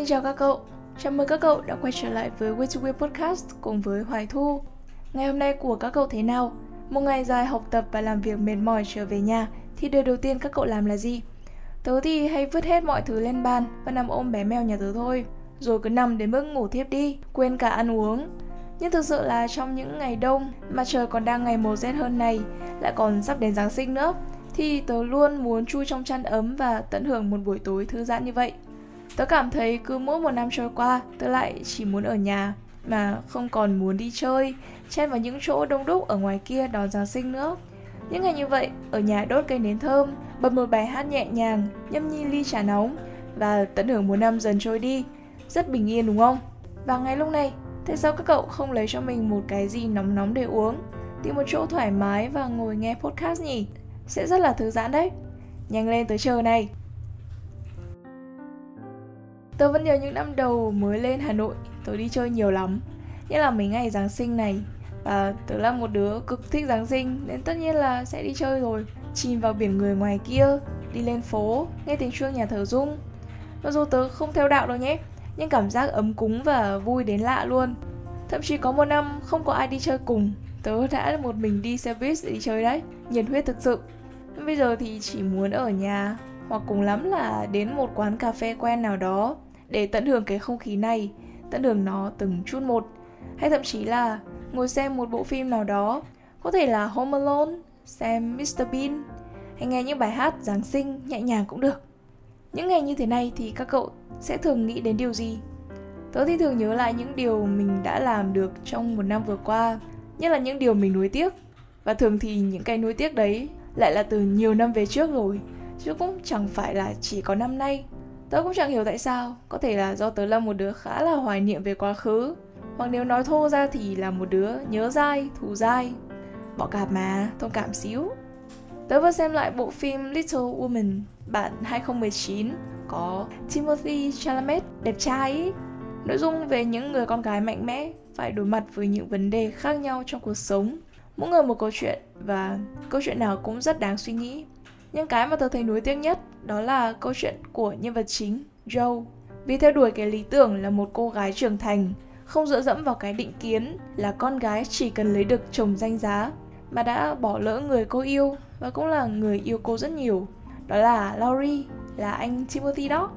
Xin chào các cậu, chào mừng các cậu đã quay trở lại với Way to Way Podcast cùng với Hoài Thu. Ngày hôm nay của các cậu thế nào? Một ngày dài học tập và làm việc mệt mỏi trở về nhà thì điều đầu tiên các cậu làm là gì? Tớ thì hay vứt hết mọi thứ lên bàn và nằm ôm bé mèo nhà tớ thôi. Rồi cứ nằm đến mức ngủ thiếp đi, quên cả ăn uống. Nhưng thực sự là trong những ngày đông mà trời còn đang ngày mùa rét hơn này, lại còn sắp đến Giáng sinh nữa, thì tớ luôn muốn chui trong chăn ấm và tận hưởng một buổi tối thư giãn như vậy. Tớ cảm thấy cứ mỗi một năm trôi qua, tớ lại chỉ muốn ở nhà mà không còn muốn đi chơi, chen vào những chỗ đông đúc ở ngoài kia đón Giáng sinh nữa. Những ngày như vậy, ở nhà đốt cây nến thơm, bật một bài hát nhẹ nhàng, nhâm nhi ly trà nóng và tận hưởng một năm dần trôi đi. Rất bình yên đúng không? Và ngay lúc này, tại sao các cậu không lấy cho mình một cái gì nóng nóng để uống? Tìm một chỗ thoải mái và ngồi nghe podcast nhỉ? Sẽ rất là thư giãn đấy. Nhanh lên tới chờ này. Tớ vẫn nhớ những năm đầu mới lên Hà Nội, tớ đi chơi nhiều lắm. Như là mấy ngày Giáng sinh này, và tớ là một đứa cực thích Giáng sinh Nên tất nhiên là sẽ đi chơi rồi. Chìm vào biển người ngoài kia Đi lên phố, nghe tiếng chuông nhà thờ rung. Mặc dù tớ không theo đạo đâu nhé Nhưng cảm giác ấm cúng và vui đến lạ luôn. Thậm chí có một năm không có ai đi chơi cùng. Tớ đã một mình đi xe buýt để đi chơi đấy Nhiệt huyết thực sự. Bây giờ thì chỉ muốn ở nhà Hoặc cùng lắm là đến một quán cà phê quen nào đó. Để tận hưởng cái không khí này Tận hưởng nó từng chút một Hay thậm chí là ngồi xem một bộ phim nào đó, có thể là Home Alone, xem Mr. Bean, hay nghe những bài hát Giáng sinh nhẹ nhàng cũng được. Những ngày như thế này thì các cậu sẽ thường nghĩ đến điều gì? Tớ thì thường nhớ lại những điều mình đã làm được trong một năm vừa qua, nhất là những điều mình nuối tiếc. Và thường thì những cái nuối tiếc đấy lại là từ nhiều năm về trước rồi, chứ cũng chẳng phải là chỉ có năm nay. Tớ cũng chẳng hiểu tại sao, có thể là do tớ là một đứa khá là hoài niệm về quá khứ hoặc nếu nói thô ra thì là một đứa nhớ dai, thù dai Bỏ cạp mà, thông cảm xíu Tớ vừa xem lại bộ phim Little Woman bản 2019 có Timothy Chalamet đẹp trai ý. Nội dung về những người con gái mạnh mẽ phải đối mặt với những vấn đề khác nhau trong cuộc sống. Mỗi người một câu chuyện và câu chuyện nào cũng rất đáng suy nghĩ. Nhưng cái mà tớ thấy nuối tiếc nhất đó là câu chuyện của nhân vật chính, Joe. Vì theo đuổi cái lý tưởng là một cô gái trưởng thành, không dựa dẫm vào cái định kiến là con gái chỉ cần lấy được chồng danh giá mà đã bỏ lỡ người cô yêu và cũng là người yêu cô rất nhiều. Đó là Laurie, là anh Timothy đó.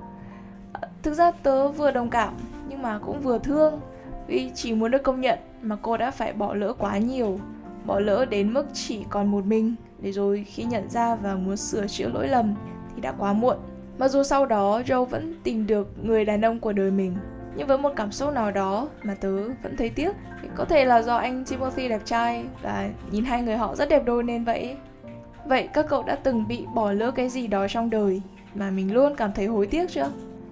Thực ra tớ vừa đồng cảm nhưng mà cũng vừa thương vì chỉ muốn được công nhận mà cô đã phải bỏ lỡ quá nhiều, bỏ lỡ đến mức chỉ còn một mình để rồi khi nhận ra và muốn sửa chữa lỗi lầm đã quá muộn. Mặc dù sau đó Joe vẫn tìm được người đàn ông của đời mình, nhưng với một cảm xúc nào đó mà tớ vẫn thấy tiếc. Có thể là do anh Timothy đẹp trai và nhìn hai người họ rất đẹp đôi nên vậy. Vậy các cậu đã từng bị bỏ lỡ cái gì đó trong đời mà mình luôn cảm thấy hối tiếc chưa?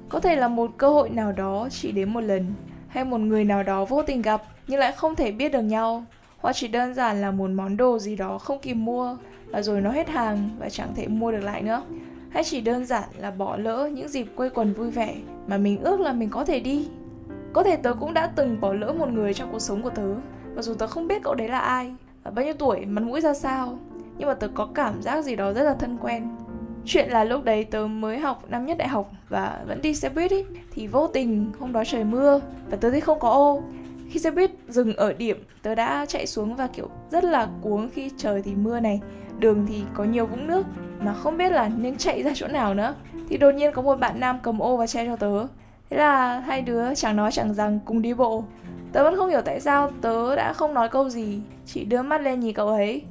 Có thể là một cơ hội nào đó chỉ đến một lần, hay một người nào đó vô tình gặp nhưng lại không thể biết được nhau, hoặc chỉ đơn giản là một món đồ gì đó không kịp mua và rồi nó hết hàng và chẳng thể mua được lại nữa hay chỉ đơn giản là bỏ lỡ những dịp quây quần vui vẻ mà mình ước là mình có thể đi. Có thể tớ cũng đã từng bỏ lỡ một người trong cuộc sống của tớ. Mặc dù tớ không biết cậu đấy là ai và bao nhiêu tuổi, mặt mũi ra sao, nhưng mà tớ có cảm giác gì đó rất là thân quen. Chuyện là lúc đấy tớ mới học năm nhất đại học và vẫn đi xe buýt ý. Thì vô tình, hôm đó trời mưa và tớ thấy không có ô. Khi xe buýt dừng ở điểm, tớ đã chạy xuống và, kiểu, rất là cuống khi trời thì mưa này. Đường thì có nhiều vũng nước mà không biết là nên chạy ra chỗ nào nữa. Thì đột nhiên có một bạn nam cầm ô và che cho tớ. Thế là hai đứa chẳng nói chẳng rằng cùng đi bộ. Tớ vẫn không hiểu tại sao tớ đã không nói câu gì, chỉ đưa mắt lên nhìn cậu ấy.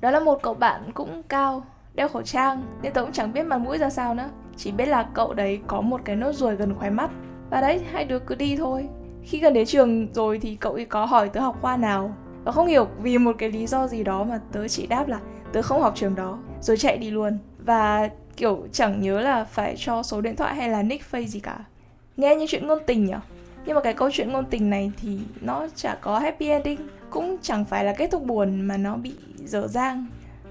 Đó là một cậu bạn cũng cao, đeo khẩu trang, nên tớ cũng chẳng biết mặt mũi ra sao nữa. Chỉ biết là cậu đấy có một cái nốt ruồi gần khóe mắt. Và đấy, hai đứa cứ đi thôi. Khi gần đến trường rồi thì cậu ấy có hỏi tớ học khoa nào. Và không hiểu vì một cái lý do gì đó mà tớ chỉ đáp là tớ không học trường đó, rồi chạy đi luôn. Và, kiểu, chẳng nhớ là phải cho số điện thoại hay là nick face gì cả. Nghe như chuyện ngôn tình nhở? Nhưng mà cái câu chuyện ngôn tình này thì nó chả có happy ending. Cũng chẳng phải là kết thúc buồn mà nó bị dở dang.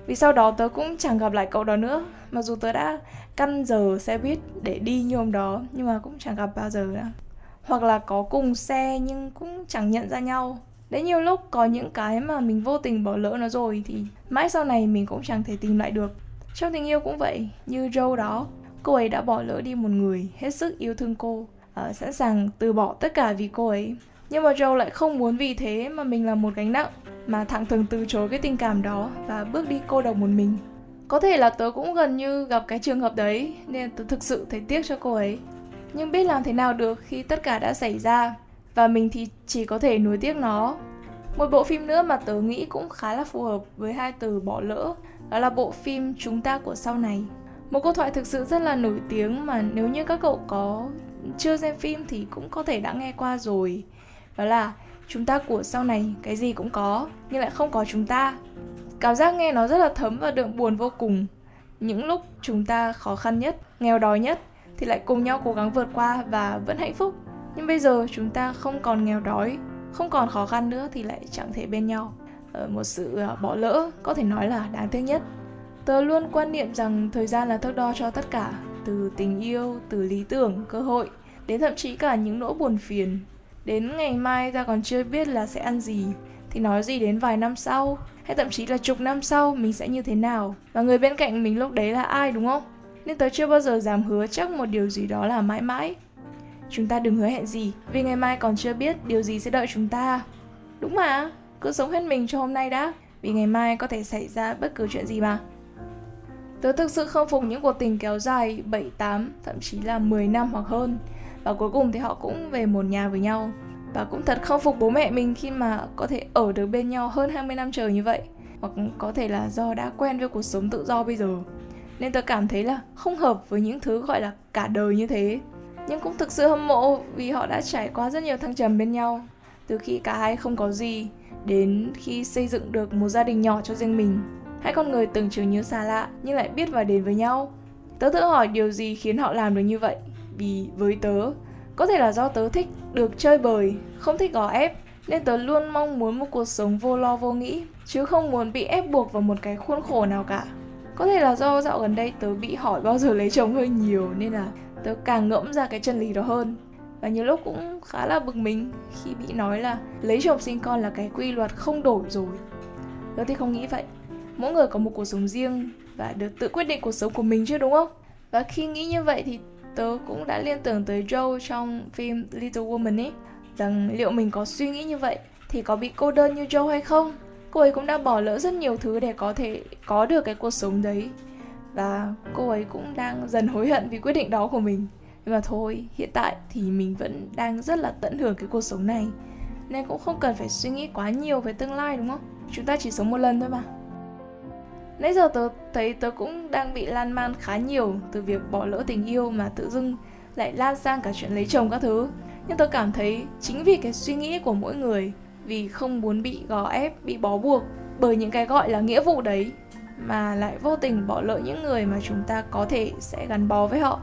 Vì sau đó tớ cũng chẳng gặp lại cậu đó nữa. Mặc dù tớ đã căn giờ xe buýt để đi như hôm đó, nhưng mà cũng chẳng gặp bao giờ nữa. Hoặc là có cùng xe nhưng cũng chẳng nhận ra nhau đấy nhiều lúc có những cái mà mình vô tình bỏ lỡ nó rồi thì mãi sau này mình cũng chẳng thể tìm lại được. Trong tình yêu cũng vậy như Joe đó cô ấy đã bỏ lỡ đi một người hết sức yêu thương cô uh, sẵn sàng từ bỏ tất cả vì cô ấy. Nhưng mà Joe lại không muốn vì thế mà mình là một gánh nặng mà thẳng thừng từ chối cái tình cảm đó và bước đi cô độc một mình. Có thể là tớ cũng gần như gặp cái trường hợp đấy nên tớ thực sự thấy tiếc cho cô ấy. Nhưng biết làm thế nào được khi tất cả đã xảy ra? Và mình thì chỉ có thể nuối tiếc nó. Một bộ phim nữa mà tớ nghĩ cũng khá là phù hợp với hai từ bỏ lỡ, đó là bộ phim chúng ta của sau này. Một câu thoại thực sự rất là nổi tiếng mà nếu như các cậu có chưa xem phim thì cũng có thể đã nghe qua rồi. Đó là chúng ta của sau này, cái gì cũng có, nhưng lại không có chúng ta. Cảm giác nghe nó rất là thấm và đượm buồn vô cùng. Những lúc chúng ta khó khăn nhất, nghèo đói nhất thì lại cùng nhau cố gắng vượt qua và vẫn hạnh phúc nhưng bây giờ chúng ta không còn nghèo đói, không còn khó khăn nữa thì lại chẳng thể bên nhau. Ở một sự ờ, bỏ lỡ có thể nói là đáng tiếc nhất. Tớ luôn quan niệm rằng thời gian là thước đo cho tất cả, từ tình yêu, từ lý tưởng, cơ hội, đến thậm chí cả những nỗi buồn phiền. Đến ngày mai ta còn chưa biết là sẽ ăn gì, thì nói gì đến vài năm sau, hay thậm chí là chục năm sau mình sẽ như thế nào. Và người bên cạnh mình lúc đấy là ai, đúng không? Nên tớ chưa bao giờ dám hứa chắc một điều gì đó là mãi mãi chúng ta đừng hứa hẹn gì vì ngày mai còn chưa biết điều gì sẽ đợi chúng ta. Đúng mà cứ sống hết mình cho hôm nay đã vì ngày mai có thể xảy ra bất cứ chuyện gì mà. Tớ thực sự không phục những cuộc tình kéo dài 7, 8, thậm chí là 10 năm hoặc hơn. Và cuối cùng thì họ cũng về một nhà với nhau. Và cũng thật không phục bố mẹ mình khi mà có thể ở được bên nhau hơn 20 năm trời như vậy. Hoặc có thể là do đã quen với cuộc sống tự do bây giờ. Nên tớ cảm thấy là không hợp với những thứ gọi là cả đời như thế. Nhưng cũng thực sự hâm mộ vì họ đã trải qua rất nhiều thăng trầm bên nhau Từ khi cả hai không có gì Đến khi xây dựng được một gia đình nhỏ cho riêng mình Hai con người tưởng chừng như xa lạ nhưng lại biết và đến với nhau. Tớ tự hỏi điều gì khiến họ làm được như vậy. Vì với tớ, có thể là do tớ thích được chơi bời, không thích gò ép, nên tớ luôn mong muốn một cuộc sống vô lo vô nghĩ, chứ không muốn bị ép buộc vào một cái khuôn khổ nào cả. Có thể là do dạo gần đây tớ bị hỏi bao giờ lấy chồng hơi nhiều nên là tớ càng ngẫm ra cái chân lý đó hơn. Và nhiều lúc cũng khá là bực mình khi bị nói là lấy chồng sinh con là cái quy luật không đổi rồi. Tớ thì không nghĩ vậy mỗi người có một cuộc sống riêng và được tự quyết định cuộc sống của mình chứ, đúng không? Và khi nghĩ như vậy thì tớ cũng đã liên tưởng tới Joe trong phim Little Woman ấy, rằng liệu mình có suy nghĩ như vậy thì có bị cô đơn như Joe hay không? Cô ấy cũng đã bỏ lỡ rất nhiều thứ để có thể có được cái cuộc sống đấy và cô ấy cũng đang dần hối hận vì quyết định đó của mình. Nhưng mà thôi hiện tại thì mình vẫn đang rất là tận hưởng cái cuộc sống này. Nên cũng không cần phải suy nghĩ quá nhiều về tương lai đúng không? Chúng ta chỉ sống một lần thôi mà. Nãy giờ tớ thấy tớ cũng đang bị lan man khá nhiều từ việc bỏ lỡ tình yêu mà tự dưng lại lan sang cả chuyện lấy chồng các thứ. Nhưng tớ cảm thấy chính vì cái suy nghĩ của mỗi người, vì không muốn bị gò ép, bị bó buộc bởi những cái gọi là nghĩa vụ đấy mà lại vô tình bỏ lỡ những người mà chúng ta có thể sẽ gắn bó với họ.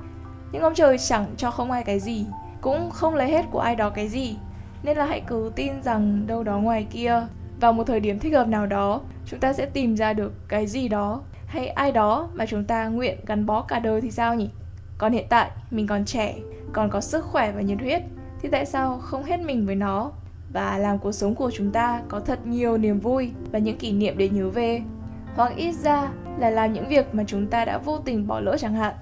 Nhưng ông trời chẳng cho không ai cái gì, cũng không lấy hết của ai đó cái gì. Nên là hãy cứ tin rằng đâu đó ngoài kia vào một thời điểm thích hợp nào đó chúng ta sẽ tìm ra được cái gì đó hay ai đó mà chúng ta nguyện gắn bó cả đời thì sao nhỉ còn hiện tại mình còn trẻ còn có sức khỏe và nhiệt huyết thì tại sao không hết mình với nó và làm cuộc sống của chúng ta có thật nhiều niềm vui và những kỷ niệm để nhớ về hoặc ít ra là làm những việc mà chúng ta đã vô tình bỏ lỡ chẳng hạn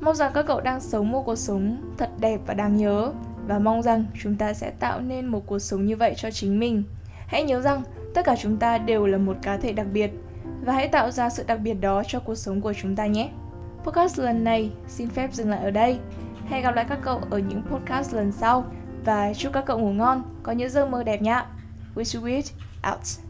mong rằng các cậu đang sống một cuộc sống thật đẹp và đáng nhớ và mong rằng chúng ta sẽ tạo nên một cuộc sống như vậy cho chính mình Hãy nhớ rằng tất cả chúng ta đều là một cá thể đặc biệt và hãy tạo ra sự đặc biệt đó cho cuộc sống của chúng ta nhé. Podcast lần này xin phép dừng lại ở đây. Hẹn gặp lại các cậu ở những podcast lần sau và chúc các cậu ngủ ngon, có những giấc mơ đẹp nhé. Wish you it out.